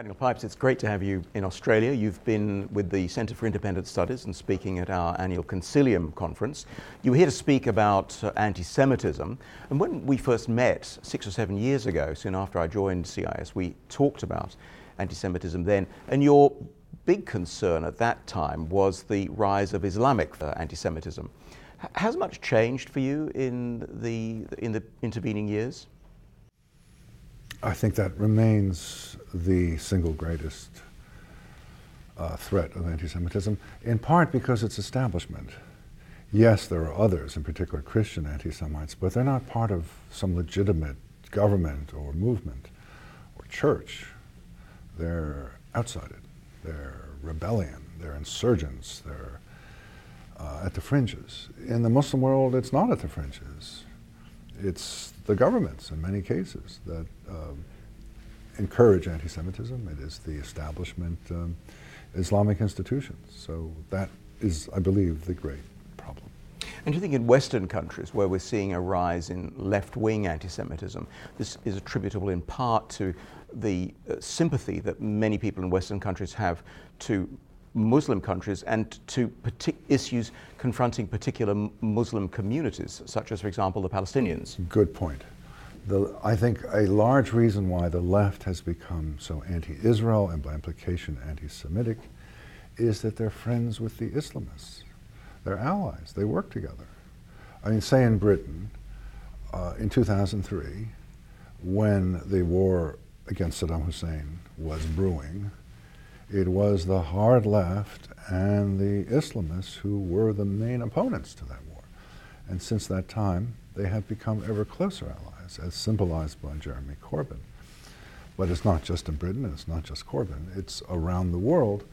Daniel Pipes, it's great to have you in Australia. You've been with the Centre for Independent Studies and speaking at our annual Consilium conference. You were here to speak about uh, anti Semitism. And when we first met six or seven years ago, soon after I joined CIS, we talked about anti Semitism then. And your big concern at that time was the rise of Islamic uh, anti Semitism. Has much changed for you in the, in the intervening years? I think that remains the single greatest uh, threat of anti Semitism, in part because it's establishment. Yes, there are others, in particular Christian anti Semites, but they're not part of some legitimate government or movement or church. They're outside it. They're rebellion, they're insurgents, they're uh, at the fringes. In the Muslim world, it's not at the fringes. It's the governments in many cases that um, encourage anti Semitism. It is the establishment um, Islamic institutions. So that is, I believe, the great problem. And do you think in Western countries where we're seeing a rise in left wing anti Semitism, this is attributable in part to the uh, sympathy that many people in Western countries have to Muslim countries and to partic- issues confronting particular Muslim communities, such as, for example, the Palestinians? Good point. The, I think a large reason why the left has become so anti Israel and by implication anti Semitic is that they're friends with the Islamists. They're allies, they work together. I mean, say in Britain, uh, in 2003, when the war against Saddam Hussein was brewing, it was the hard left and the Islamists who were the main opponents to that war. And since that time, they have become ever closer allies, as symbolized by Jeremy Corbyn. But it's not just in Britain, and it's not just Corbyn, it's around the world.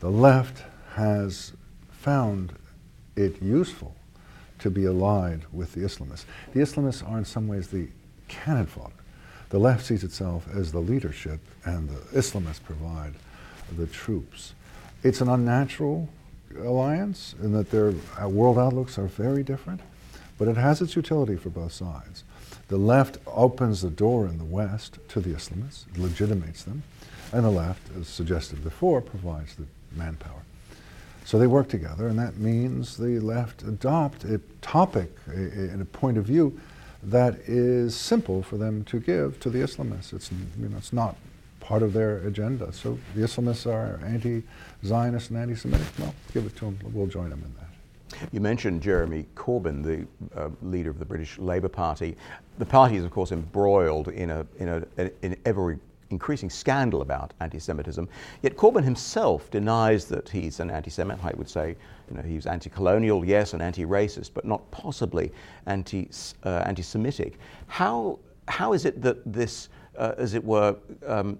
The left has found it useful to be allied with the Islamists. The Islamists are in some ways the cannon fodder. The left sees itself as the leadership, and the Islamists provide the troops. It's an unnatural alliance in that their uh, world outlooks are very different, but it has its utility for both sides. The left opens the door in the West to the Islamists, legitimates them, and the left, as suggested before, provides the manpower. So they work together, and that means the left adopt a topic and a, a point of view that is simple for them to give to the Islamists. It's, you know, it's not part of their agenda. So the Islamists are anti-Zionist and anti-Semitic. Well, give it to them. We'll join them in that. You mentioned Jeremy Corbyn, the uh, leader of the British Labour Party. The party is, of course, embroiled in a in a in ever increasing scandal about anti-Semitism. Yet Corbyn himself denies that he's an anti-Semite. I would say, you know, he's anti-colonial, yes, and anti-racist, but not possibly anti uh, anti-Semitic. How how is it that this uh, as it were, um,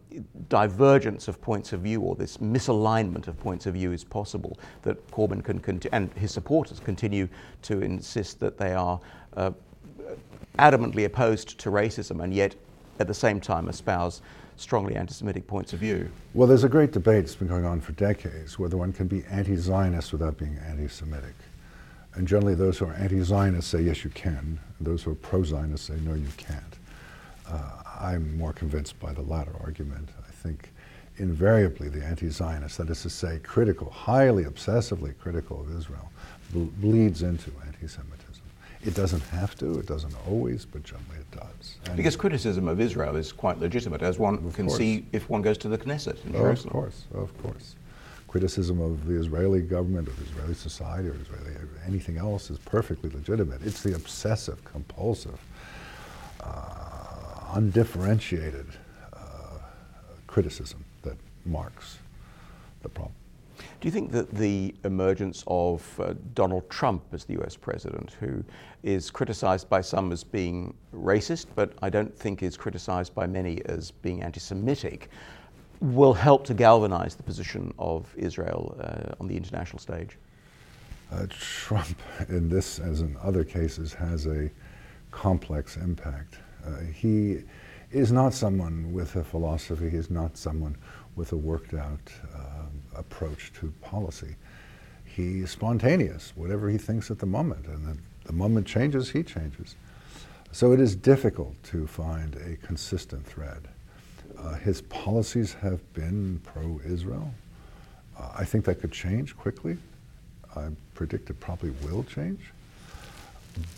divergence of points of view or this misalignment of points of view is possible, that Corbyn can, conti- and his supporters continue to insist that they are uh, adamantly opposed to racism and yet at the same time espouse strongly anti Semitic points of view. Well, there's a great debate that's been going on for decades whether one can be anti Zionist without being anti Semitic. And generally, those who are anti Zionist say, yes, you can. Those who are pro Zionist say, no, you can't. Uh, I'm more convinced by the latter argument. I think invariably the anti-Zionist, that is to say, critical, highly obsessively critical of Israel, bleeds into anti-Semitism. It doesn't have to, it doesn't always, but generally it does. And because criticism of Israel is quite legitimate, as one can course. see if one goes to the Knesset in oh, Jerusalem. Of course, of course. Criticism of the Israeli government, of Israeli society, or Israeli anything else is perfectly legitimate. It's the obsessive, compulsive, uh, undifferentiated uh, criticism that marks the problem. Do you think that the emergence of uh, Donald Trump as the US president, who is criticized by some as being racist, but I don't think is criticized by many as being anti Semitic, will help to galvanize the position of Israel uh, on the international stage? Uh, Trump, in this as in other cases, has a complex impact. Uh, he is not someone with a philosophy, he is not someone with a worked out uh, approach to policy. He's spontaneous, whatever he thinks at the moment, and the, the moment changes, he changes. So it is difficult to find a consistent thread. Uh, his policies have been pro Israel. Uh, I think that could change quickly. I predict it probably will change.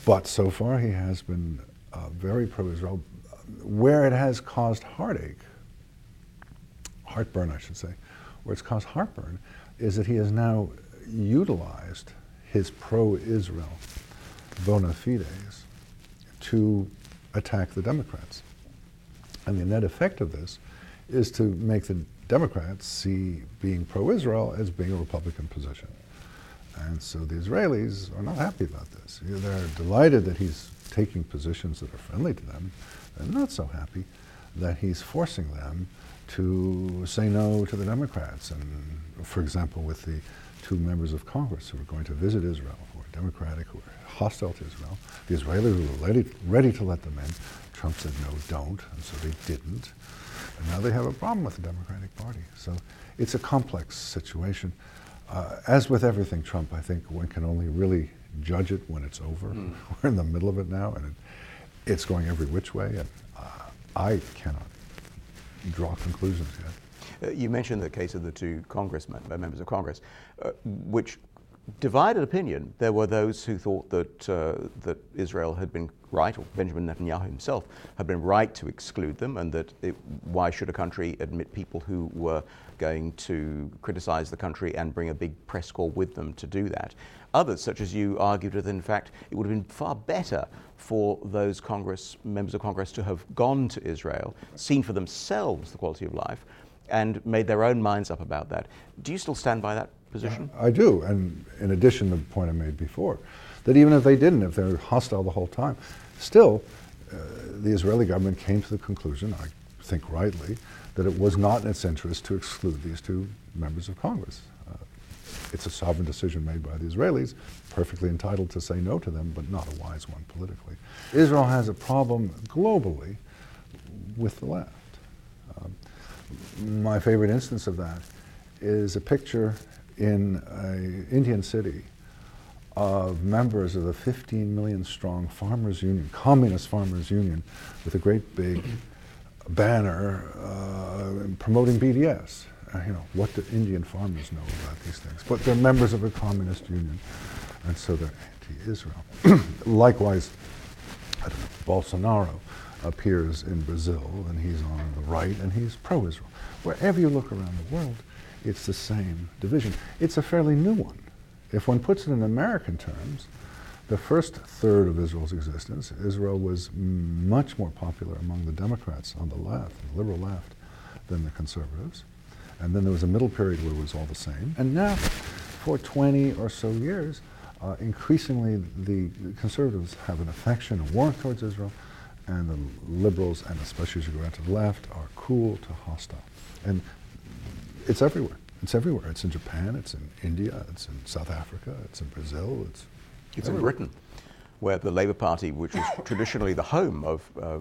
But so far, he has been uh, very pro Israel. Where it has caused heartache, heartburn, I should say, where it's caused heartburn, is that he has now utilized his pro Israel bona fides to attack the Democrats. And the net effect of this is to make the Democrats see being pro Israel as being a Republican position. And so the Israelis are not happy about this. They're delighted that he's taking positions that are friendly to them. They're not so happy that he's forcing them to say no to the Democrats. And for example, with the two members of Congress who are going to visit Israel, who are Democratic, who are hostile to Israel, the Israelis were ready, ready to let them in. Trump said, no, don't, and so they didn't. And now they have a problem with the Democratic Party. So it's a complex situation. Uh, as with everything Trump, I think one can only really judge it when it's over. Mm. We're in the middle of it now, and it, it's going every which way, and uh, I cannot draw conclusions yet. Uh, you mentioned the case of the two congressmen, uh, members of Congress, uh, which divided opinion. There were those who thought that uh, that Israel had been right, or Benjamin Netanyahu himself had been right to exclude them, and that it, why should a country admit people who were going to criticize the country and bring a big press corps with them to do that? Others, such as you, argued that in fact it would have been far better for those Congress members of Congress to have gone to Israel, seen for themselves the quality of life, and made their own minds up about that. Do you still stand by that position? I do, and in addition to the point I made before, that even if they didn't, if they're hostile the whole time, still, uh, the Israeli government came to the conclusion, I think rightly, that it was not in its interest to exclude these two members of Congress. Uh, it's a sovereign decision made by the Israelis, perfectly entitled to say no to them, but not a wise one politically. Israel has a problem globally with the left. Um, my favorite instance of that is a picture in an Indian city of members of the 15 million strong Farmers Union, Communist Farmers Union, with a great big banner uh, promoting BDS. Uh, you know, what do Indian farmers know about these things? But they're members of a communist union, and so they're anti-Israel. Likewise, know, Bolsonaro appears in Brazil, and he's on the right, and he's pro-Israel. Wherever you look around the world, it's the same division. It's a fairly new one. If one puts it in American terms, the first third of Israel's existence, Israel was much more popular among the Democrats on the left, the liberal left, than the conservatives. And then there was a middle period where it was all the same. And now, for 20 or so years, uh, increasingly the conservatives have an affection, a warmth towards Israel, and the liberals, and especially as you go out to the left, are cool to hostile. And it's everywhere. It's everywhere. It's in Japan. It's in India. It's in South Africa. It's in Brazil. It's it's everywhere. in Britain, where the Labour Party, which was traditionally the home of uh,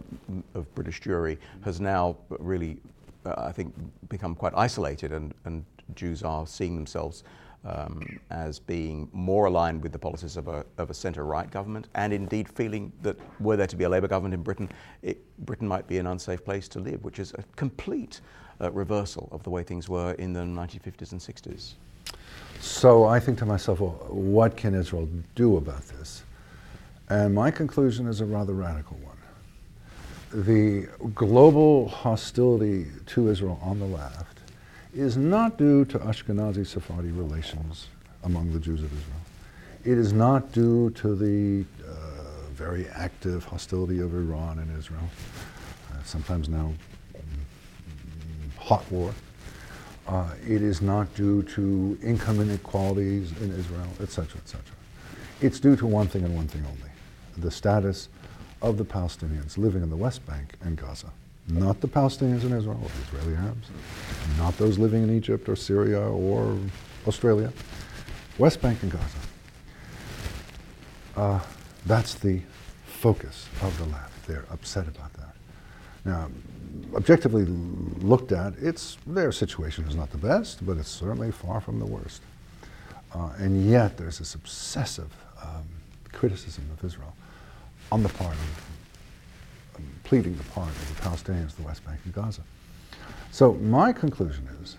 of British Jewry, has now really, uh, I think, become quite isolated, and and Jews are seeing themselves. Um, as being more aligned with the policies of a, of a centre right government, and indeed feeling that were there to be a Labour government in Britain, it, Britain might be an unsafe place to live, which is a complete uh, reversal of the way things were in the 1950s and 60s. So I think to myself, well, what can Israel do about this? And my conclusion is a rather radical one. The global hostility to Israel on the left is not due to Ashkenazi Sephardi relations among the Jews of Israel. It is not due to the uh, very active hostility of Iran and Israel, uh, sometimes now hot war. Uh, it is not due to income inequalities in Israel, etc., etc. It's due to one thing and one thing only the status of the Palestinians living in the West Bank and Gaza. Not the Palestinians in Israel, or the Israeli Arabs, not those living in Egypt or Syria or Australia. West Bank and Gaza. Uh, that's the focus of the left. They're upset about that. Now, objectively looked at, it's, their situation is not the best, but it's certainly far from the worst. Uh, and yet there's this obsessive um, criticism of Israel on the part of, um, pleading the part of the Palestinians, the West Bank and Gaza. So my conclusion is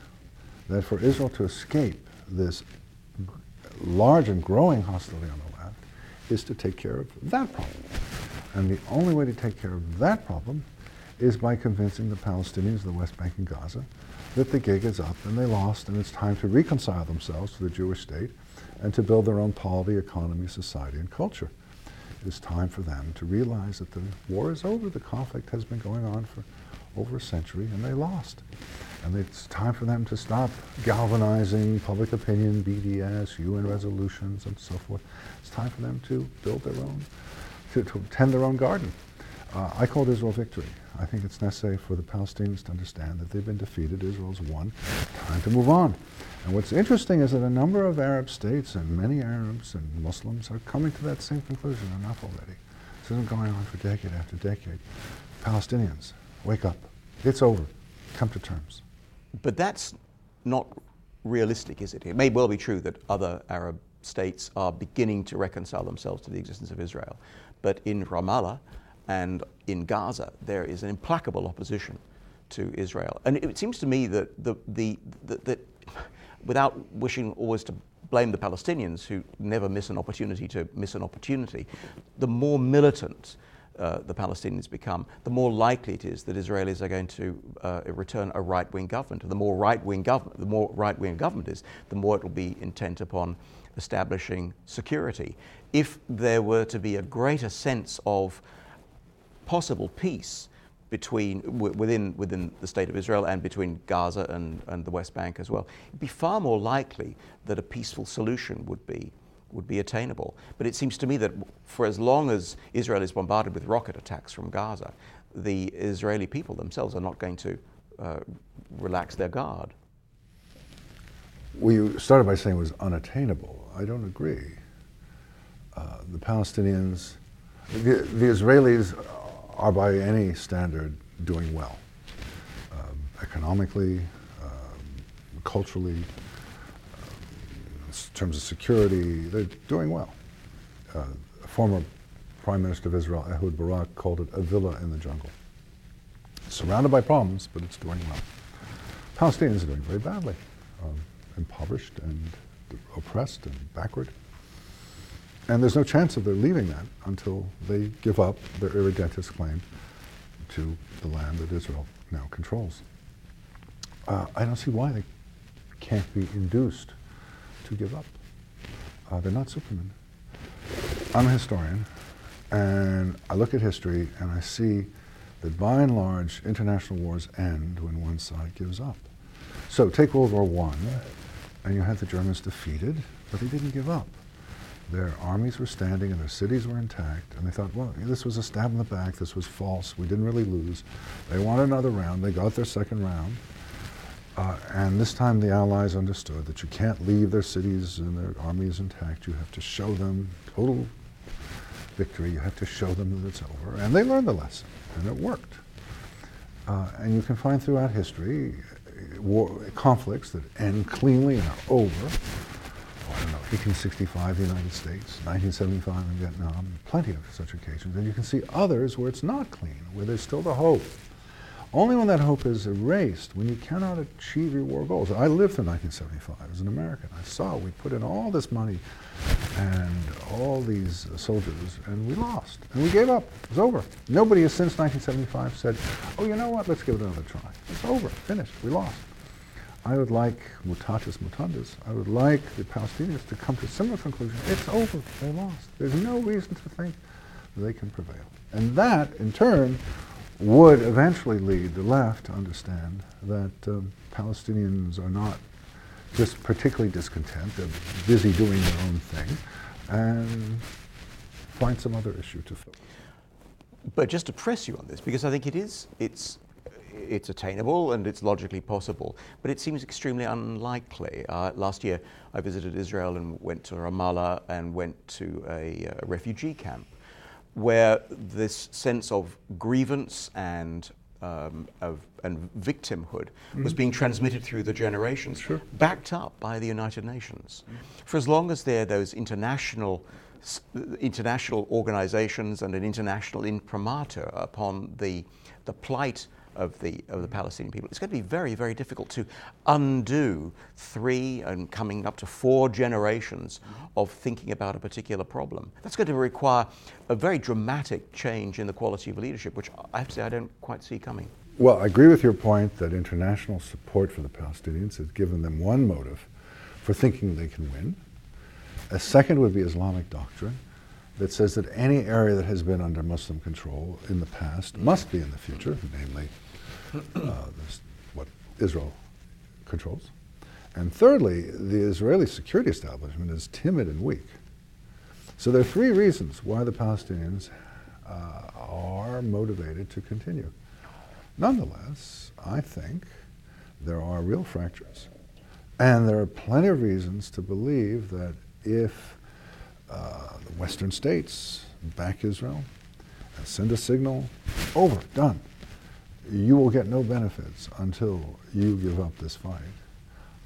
that for Israel to escape this large and growing hostility on the left is to take care of that problem. And the only way to take care of that problem is by convincing the Palestinians, of the West Bank and Gaza, that the gig is up and they lost and it's time to reconcile themselves to the Jewish state and to build their own polity, economy, society, and culture. It is time for them to realize that the war is over. The conflict has been going on for over a century and they lost. And it's time for them to stop galvanizing public opinion, BDS, UN resolutions, and so forth. It's time for them to build their own, to, to tend their own garden. Uh, I called Israel victory. I think it's necessary for the Palestinians to understand that they've been defeated. Israel's won. Time to move on. And what's interesting is that a number of Arab states and many Arabs and Muslims are coming to that same conclusion. Enough already. This been going on for decade after decade. Palestinians, wake up. It's over. Come to terms. But that's not realistic, is it? It may well be true that other Arab states are beginning to reconcile themselves to the existence of Israel. But in Ramallah and in Gaza, there is an implacable opposition to Israel. And it seems to me that, the, the, the, that without wishing always to blame the Palestinians, who never miss an opportunity to miss an opportunity, the more militant uh, the Palestinians become, the more likely it is that Israelis are going to uh, return a right-wing government. The more right-wing government, the more right-wing government is, the more it will be intent upon establishing security. If there were to be a greater sense of possible peace between w- within within the state of Israel and between Gaza and, and the West Bank as well, it'd be far more likely that a peaceful solution would be would be attainable. But it seems to me that for as long as Israel is bombarded with rocket attacks from Gaza, the Israeli people themselves are not going to uh, relax their guard. Well, you started by saying it was unattainable. I don't agree. Uh, the Palestinians, the, the, Israelis are by any standard doing well, um, economically, um, culturally, in terms of security, they're doing well. Uh, former Prime Minister of Israel, Ehud Barak, called it a villa in the jungle. Surrounded by problems, but it's doing well. Palestinians are doing very badly, um, impoverished and oppressed and backward. And there's no chance of their leaving that until they give up their irredentist claim to the land that Israel now controls. Uh, I don't see why they can't be induced to give up. Uh, they're not supermen. I'm a historian, and I look at history and I see that by and large, international wars end when one side gives up. So take World War I, and you had the Germans defeated, but they didn't give up. Their armies were standing and their cities were intact, and they thought, well, this was a stab in the back, this was false, we didn't really lose. They wanted another round, they got their second round, uh, and this time the Allies understood that you can't leave their cities and their armies intact. You have to show them total victory. You have to show them that it's over. And they learned the lesson, and it worked. Uh, and you can find throughout history uh, war, conflicts that end cleanly and are over. Oh, I don't know, 1865, the United States, 1975 in Vietnam, plenty of such occasions. And you can see others where it's not clean, where there's still the hope only when that hope is erased, when you cannot achieve your war goals. I lived through 1975 as an American. I saw we put in all this money and all these soldiers, and we lost. And we gave up. It was over. Nobody has since 1975 said, oh, you know what, let's give it another try. It's over, finished, we lost. I would like, mutatis mutandis, I would like the Palestinians to come to similar conclusion. It's over, they lost. There's no reason to think they can prevail. And that, in turn, would eventually lead the left to understand that um, Palestinians are not just particularly discontent, they're busy doing their own thing, and find some other issue to fill. But just to press you on this, because I think it is, it's, it's attainable and it's logically possible, but it seems extremely unlikely. Uh, last year, I visited Israel and went to Ramallah and went to a, a refugee camp where this sense of grievance and um, of, and victimhood mm-hmm. was being transmitted through the generations, sure. backed up by the United Nations. Mm-hmm. For as long as there are those international international organizations and an international imprimatur upon the, the plight of the, of the Palestinian people. It's going to be very, very difficult to undo three and coming up to four generations of thinking about a particular problem. That's going to require a very dramatic change in the quality of leadership, which I have to say I don't quite see coming. Well, I agree with your point that international support for the Palestinians has given them one motive for thinking they can win. A second would be Islamic doctrine that says that any area that has been under Muslim control in the past must be in the future, namely uh, this, what Israel controls. And thirdly, the Israeli security establishment is timid and weak. So there are three reasons why the Palestinians uh, are motivated to continue. Nonetheless, I think there are real fractures. And there are plenty of reasons to believe that if uh, the Western states back Israel send a signal, over, done, you will get no benefits until you give up this fight.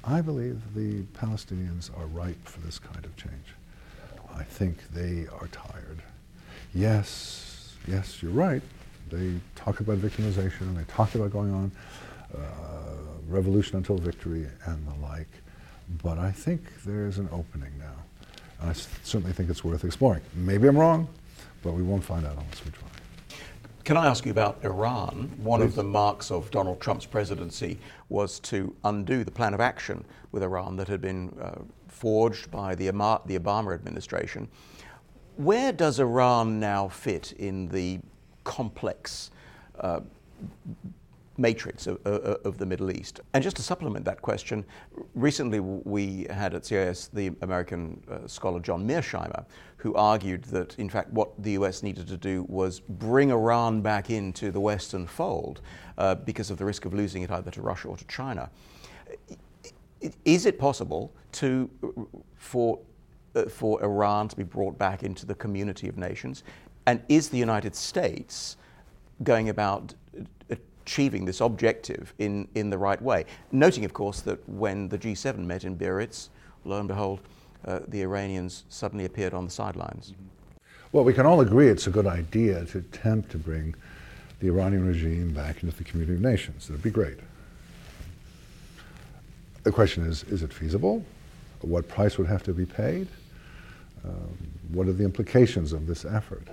I believe the Palestinians are ripe for this kind of change. I think they are tired. Yes, yes, you're right. They talk about victimization and they talk about going on uh, revolution until victory and the like. But I think there's an opening now. I certainly think it's worth exploring. Maybe I'm wrong, but we won't find out unless we try. Can I ask you about Iran? One Please. of the marks of Donald Trump's presidency was to undo the plan of action with Iran that had been uh, forged by the, the Obama administration. Where does Iran now fit in the complex uh, matrix of, of, the Middle East. And just to supplement that question, recently we had at CIS the American uh, scholar John Mearsheimer, who argued that, in fact, what the US needed to do was bring Iran back into the Western fold uh, because of the risk of losing it either to Russia or to China. Is it possible to, for, uh, for Iran to be brought back into the community of nations? And is the United States going about achieving this objective in, in the right way? Noting, of course, that when the G7 met in Biarritz, lo and behold, uh, the Iranians suddenly appeared on the sidelines. Well, we can all agree it's a good idea to attempt to bring the Iranian regime back into the community of nations. That'd be great. The question is is it feasible? What price would have to be paid? Um, what are the implications of this effort?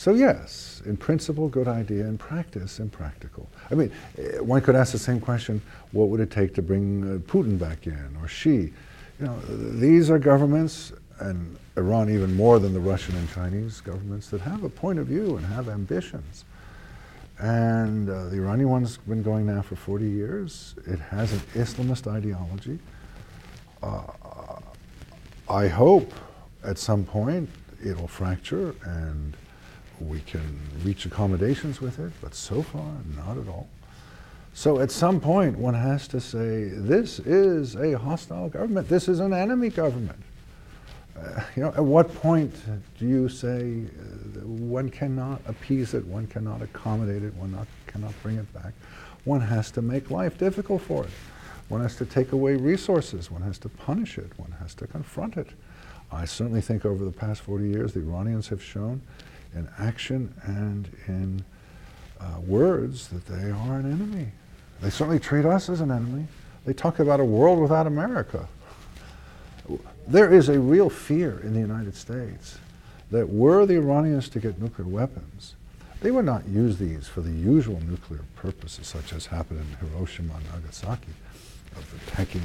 So yes, in principle, good idea. In practice, impractical. I mean, eh, one could ask the same question: What would it take to bring uh, Putin back in, or Xi? You know, these are governments, and Iran even more than the Russian and Chinese governments that have a point of view and have ambitions. And uh, the Iranian one's been going now for 40 years. It has an Islamist ideology. Uh, I hope at some point it'll fracture and we can reach accommodations with it, but so far, not at all. So at some point, one has to say, this is a hostile government. This is an enemy government. Uh, you know, at what point do you say uh, one cannot appease it, one cannot accommodate it, one not, cannot bring it back? One has to make life difficult for it. One has to take away resources. One has to punish it. One has to confront it. I certainly think over the past 40 years, the Iranians have shown in action and in uh, words that they are an enemy. They certainly treat us as an enemy. They talk about a world without America. There is a real fear in the United States that were the Iranians to get nuclear weapons, they would not use these for the usual nuclear purposes, such as happened in Hiroshima and Nagasaki, of attacking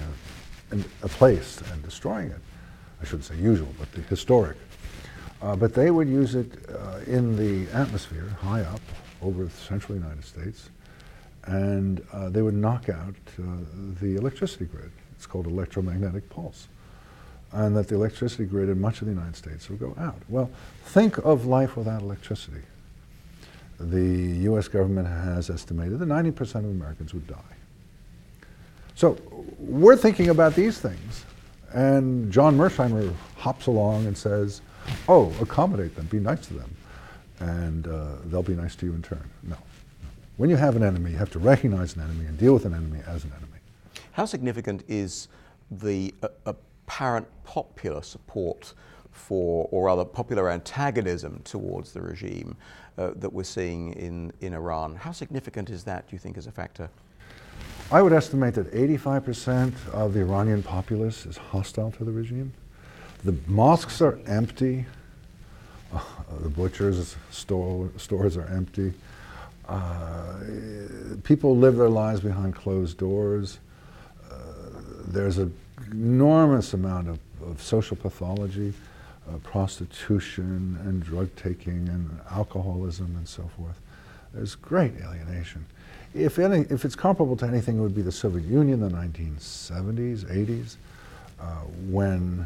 a, a place and destroying it. I shouldn't say usual, but the historic uh, but they would use it uh, in the atmosphere, high up over the central United States, and uh, they would knock out uh, the electricity grid. It's called electromagnetic pulse. And that the electricity grid in much of the United States would go out. Well, think of life without electricity. The US government has estimated that 90% of Americans would die. So we're thinking about these things, and John Mearsheimer hops along and says, oh, accommodate them, be nice to them, and uh, they'll be nice to you in turn. No. When you have an enemy, you have to recognize an enemy and deal with an enemy as an enemy. How significant is the uh, apparent popular support for, or rather popular antagonism towards the regime uh, that we're seeing in, in Iran. How significant is that, do you think, as a factor? I would estimate that 85% of the Iranian populace is hostile to the regime. The mosques are empty. Uh, the butchers' store, stores are empty. Uh, people live their lives behind closed doors. Uh, there's an enormous amount of, of social pathology, uh, prostitution and drug taking and alcoholism and so forth. There's great alienation. If, any, if it's comparable to anything, it would be the Soviet Union, the 1970s, 80s, uh, when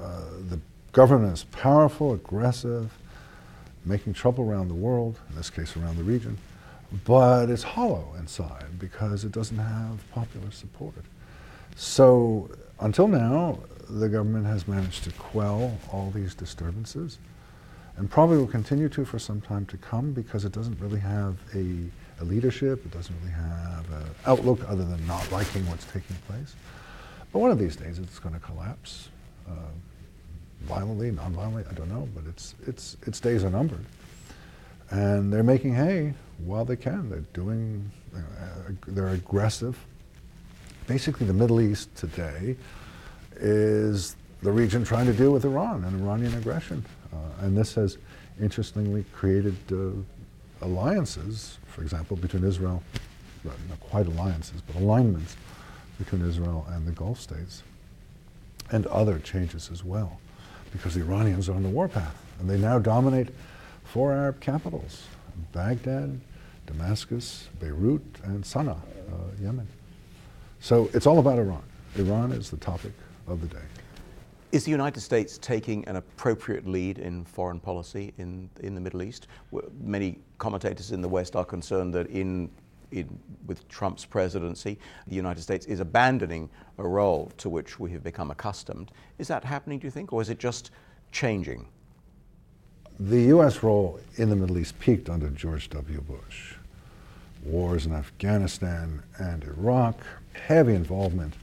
Uh, the government is powerful, aggressive, making trouble around the world, in this case around the region, but it's hollow inside because it doesn't have popular support. So until now, the government has managed to quell all these disturbances and probably will continue to for some time to come because it doesn't really have a, a leadership, it doesn't really have an outlook other than not liking what's taking place. But one of these days it's going to collapse. Uh, violently, non-violently, I don't know, but it's, it's, its days are numbered. And they're making hay while they can. They're doing, uh, they're aggressive. Basically, the Middle East today is the region trying to deal with Iran and Iranian aggression. Uh, and this has interestingly created uh, alliances, for example, between Israel, well, not quite alliances, but alignments between Israel and the Gulf states, and other changes as well because the Iranians are on the warpath. And they now dominate four Arab capitals Baghdad, Damascus, Beirut, and Sana'a, uh, Yemen. So it's all about Iran. Iran is the topic of the day. Is the United States taking an appropriate lead in foreign policy in, in the Middle East? Many commentators in the West are concerned that in in, with Trump's presidency, the United States is abandoning a role to which we have become accustomed. Is that happening, do you think, or is it just changing? The U.S. role in the Middle East peaked under George W. Bush. Wars in Afghanistan and Iraq, heavy involvement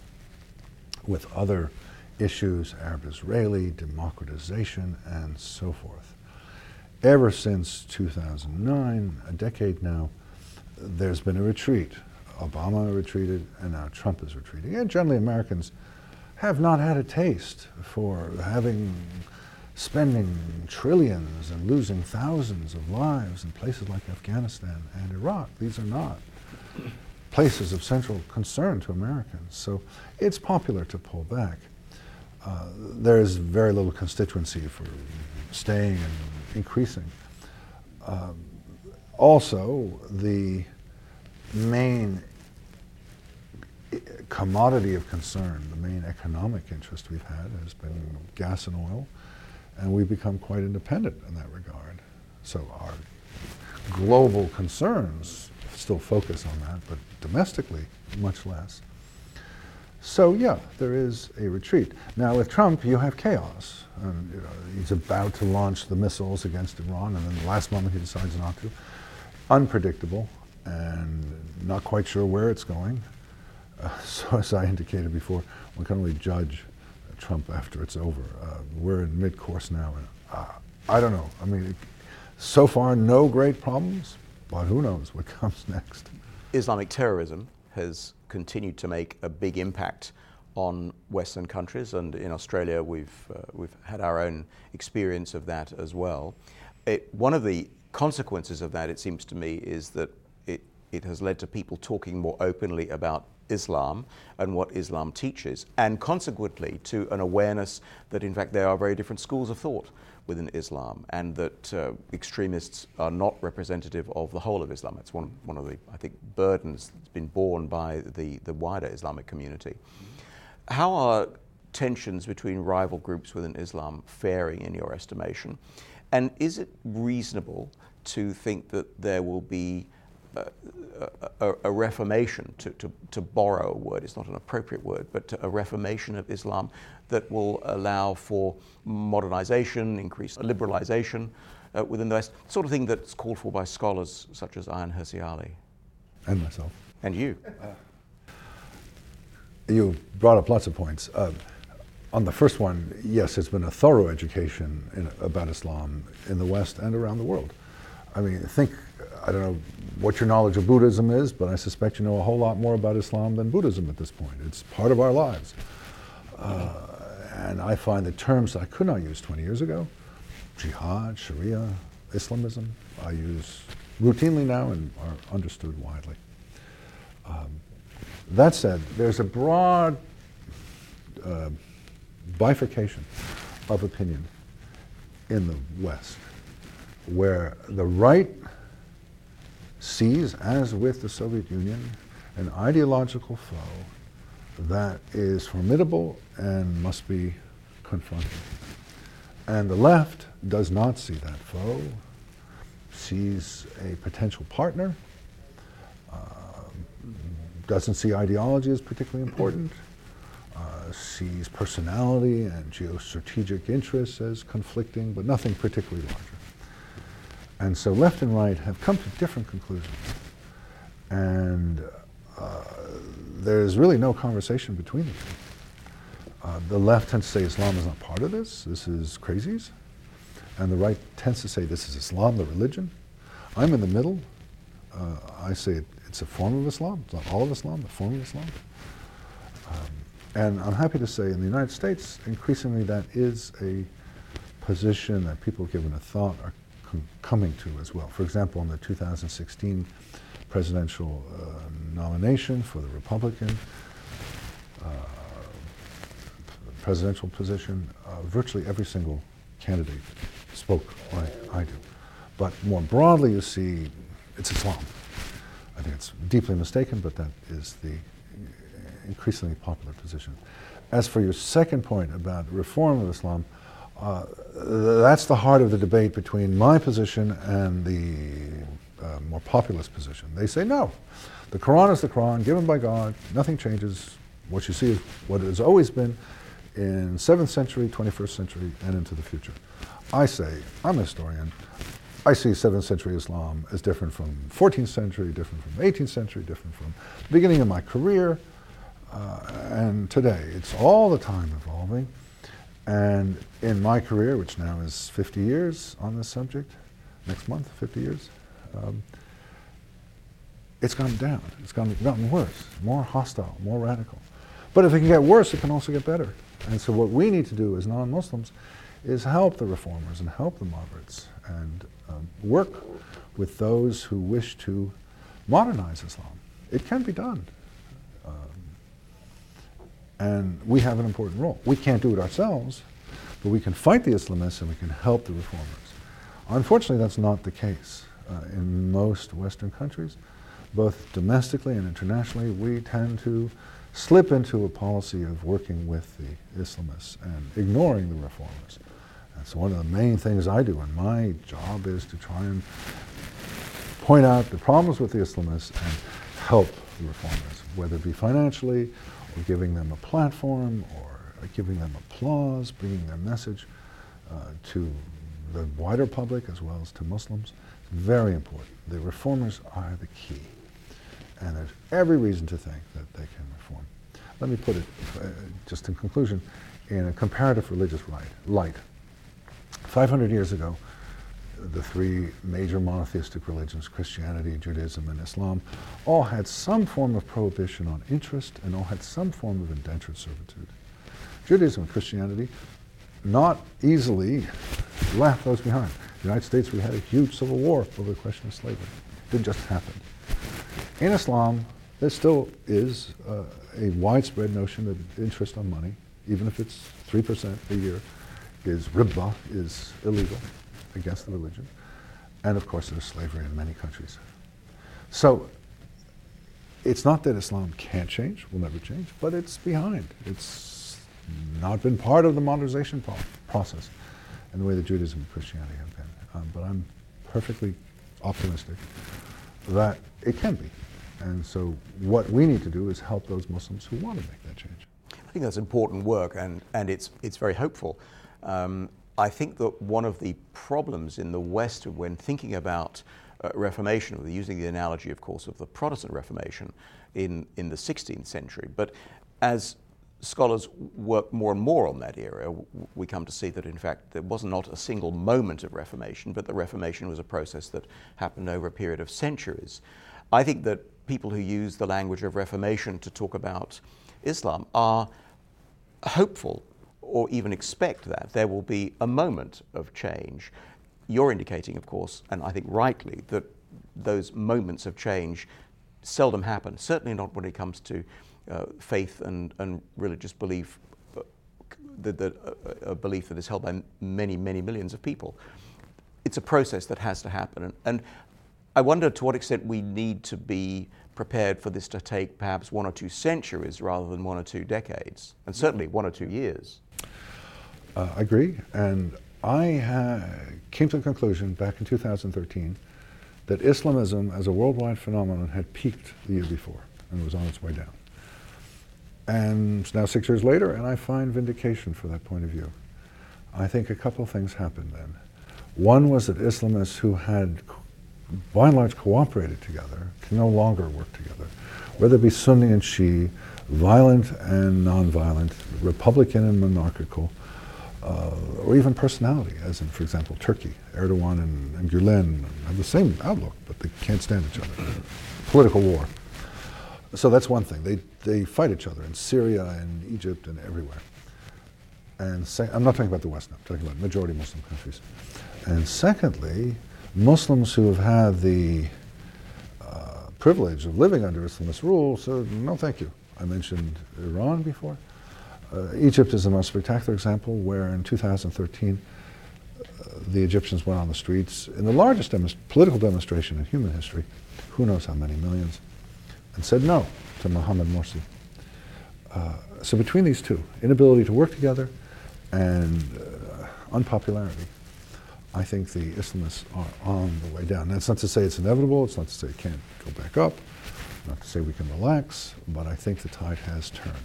with other issues, Arab Israeli, democratization, and so forth. Ever since 2009, a decade now, there's been a retreat. Obama retreated, and now Trump is retreating. And generally, Americans have not had a taste for having spending trillions and losing thousands of lives in places like Afghanistan and Iraq. These are not places of central concern to Americans. So it's popular to pull back. Uh, there is very little constituency for staying and increasing. Um, also, the main commodity of concern, the main economic interest we've had has been gas and oil, and we've become quite independent in that regard. So our global concerns still focus on that, but domestically, much less. So yeah, there is a retreat. Now with Trump, you have chaos. And, you know, he's about to launch the missiles against Iran, and then the last moment he decides not to. Unpredictable and not quite sure where it's going. Uh, so, as I indicated before, one can only judge Trump after it's over. Uh, we're in mid course now, and uh, I don't know. I mean, so far, no great problems, but who knows what comes next. Islamic terrorism has continued to make a big impact on Western countries, and in Australia, we've, uh, we've had our own experience of that as well. It, one of the consequences of that, it seems to me, is that it has led to people talking more openly about Islam and what Islam teaches, and consequently to an awareness that in fact there are very different schools of thought within Islam, and that uh, extremists are not representative of the whole of Islam. It's one, one of the, I think, burdens that's been borne by the, the wider Islamic community. How are tensions between rival groups within Islam faring in your estimation? And is it reasonable to think that there will be a, a, reformation, to, to, to, borrow a word, it's not an appropriate word, but a reformation of Islam that will allow for modernization, increased liberalization uh, within the West, sort of thing that's called for by scholars such as Ayaan Hirsi Ali. And myself. And you. You brought up lots of points. Uh, on the first one, yes, it's been a thorough education in, about Islam in the West and around the world. I mean, think, I don't know what your knowledge of Buddhism is, but I suspect you know a whole lot more about Islam than Buddhism at this point. It's part of our lives. Uh, and I find the terms I could not use 20 years ago jihad, Sharia, Islamism I use routinely now and are understood widely. Um, that said, there's a broad uh, bifurcation of opinion in the West, where the right sees, as with the Soviet Union, an ideological foe that is formidable and must be confronted. And the left does not see that foe, sees a potential partner, uh, doesn't see ideology as particularly important, sees personality and geostrategic interests as conflicting, but nothing particularly larger. And so left and right have come to different conclusions. And uh, there's really no conversation between the two. Uh, the left tends to say Islam is not part of this, this is crazies. And the right tends to say this is Islam, the religion. I'm in the middle. Uh, I say it, it's a form of Islam. It's not all of Islam, a form of Islam. Um, and I'm happy to say in the United States, increasingly that is a position that people given a thought are com- coming to as well. For example, in the 2016 presidential uh, nomination for the Republican uh, presidential position, uh, virtually every single candidate spoke like I do. But more broadly, you see it's Islam. I think it's deeply mistaken, but that is the increasingly popular position. As for your second point about reform of Islam, uh, that's the heart of the debate between my position and the uh, more populist position. They say no. The Quran is the Quran, given by God, nothing changes. What you see is what it has always been in 7th century, 21st century, and into the future. I say, I'm a historian, I see 7th century Islam as different from 14th century, different from 18th century, different from the beginning of my career, and today. It's all the time evolving. And in my career, which now is 50 years on this subject, next month, 50 years, um, it's gone down. It's gone, gotten worse, more hostile, more radical. But if it can get worse, it can also get better. And so what we need to do as non-Muslims is help the reformers and help the moderates and um, work with those who wish to modernize Islam. It can be done. And we have an important role. We can't do it ourselves, but we can fight the Islamists and we can help the reformers. Unfortunately, that's not the case. Uh, in most Western countries, both domestically and internationally, we tend to slip into a policy of working with the Islamists and ignoring the reformers. That's one of the main things I do, and my job is to try and point out the problems with the Islamists and help the reformers, whether it be financially or giving them a platform or giving them applause, bringing their message uh, to the wider public as well as to Muslims. It's very important. The reformers are the key. And there's every reason to think that they can reform. Let me put it, uh, just in conclusion, in a comparative religious light. 500 years ago, the three major monotheistic religions, Christianity, Judaism, and Islam, all had some form of prohibition on interest and all had some form of indentured servitude. Judaism and Christianity not easily left those behind. In the United States, we had a huge civil war over the question of slavery. It didn't just happen. In Islam, there still is uh, a widespread notion that interest on money, even if it's 3% a year, is riba, is illegal against the religion. And of course, there's slavery in many countries. So it's not that Islam can't change, will never change, but it's behind. It's not been part of the modernization pro- process in the way that Judaism and Christianity have been. Um, but I'm perfectly optimistic that it can be. And so what we need to do is help those Muslims who want to make that change. I think that's important work and, and it's, it's very hopeful. Um, I think that one of the problems in the West when thinking about uh, Reformation, using the analogy, of course, of the Protestant Reformation in, in the 16th century, but as scholars work more and more on that area, we come to see that in fact there was not a single moment of Reformation, but the Reformation was a process that happened over a period of centuries. I think that people who use the language of Reformation to talk about Islam are hopeful or even expect that there will be a moment of change. You're indicating, of course, and I think rightly, that those moments of change seldom happen, certainly not when it comes to uh, faith and, and religious belief, uh, the, the, uh, a belief that is held by many, many millions of people. It's a process that has to happen. And, and I wonder to what extent we need to be prepared for this to take perhaps one or two centuries rather than one or two decades, and certainly one or two years. Uh, I agree. And I ha- came to the conclusion back in 2013 that Islamism as a worldwide phenomenon had peaked the year before and was on its way down. And now six years later, and I find vindication for that point of view. I think a couple of things happened then. One was that Islamists who had, by and large, cooperated together can no longer work together, whether it be Sunni and Shia, violent and nonviolent, Republican and monarchical, uh, or even personality, as in, for example, Turkey. Erdogan and, and Gulen have the same outlook, but they can't stand each other. Political war. So that's one thing. They, they fight each other in Syria and Egypt and everywhere. And I'm not talking about the West now, I'm talking about majority Muslim countries. And secondly, Muslims who have had the uh, privilege of living under Islamist rule said, no, thank you. I mentioned Iran before. Uh, Egypt is the most spectacular example where in 2013 uh, the Egyptians went on the streets in the largest political demonstration in human history, who knows how many millions, and said no to Mohamed Morsi. Uh, so between these two, inability to work together and uh, unpopularity, I think the Islamists are on the way down. That's not to say it's inevitable, it's not to say it can't go back up, not to say we can relax, but I think the tide has turned.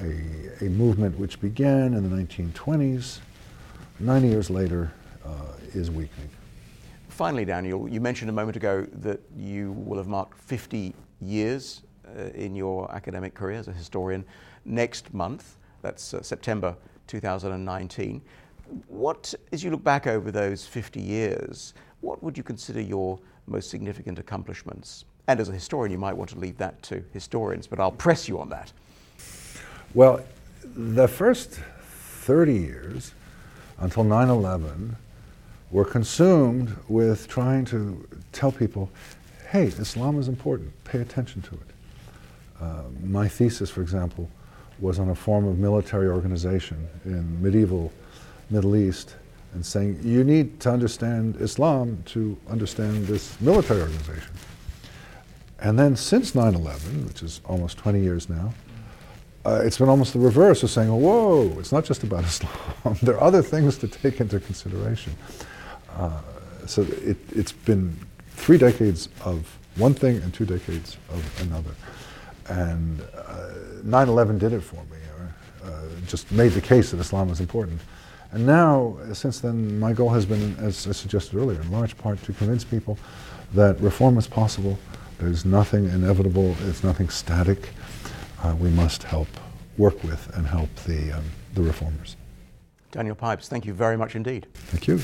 A, a movement which began in the 1920s, 90 years later, uh, is weakening. Finally, Daniel, you mentioned a moment ago that you will have marked 50 years uh, in your academic career as a historian next month. That's uh, September 2019. What, as you look back over those 50 years, what would you consider your most significant accomplishments? And as a historian, you might want to leave that to historians, but I'll press you on that. Well, the first 30 years until 9 11 were consumed with trying to tell people hey, Islam is important, pay attention to it. Uh, my thesis, for example, was on a form of military organization in medieval Middle East and saying you need to understand Islam to understand this military organization. And then since 9 11, which is almost 20 years now, uh, it's been almost the reverse of saying, whoa, it's not just about Islam. there are other things to take into consideration. Uh, so it, it's been three decades of one thing and two decades of another. And uh, 9 11 did it for me, uh, just made the case that Islam is important. And now, since then, my goal has been, as I suggested earlier, in large part to convince people that reform is possible. There's nothing inevitable, it's nothing static. Uh, we must help work with and help the, um, the reformers. Daniel Pipes, thank you very much indeed. Thank you.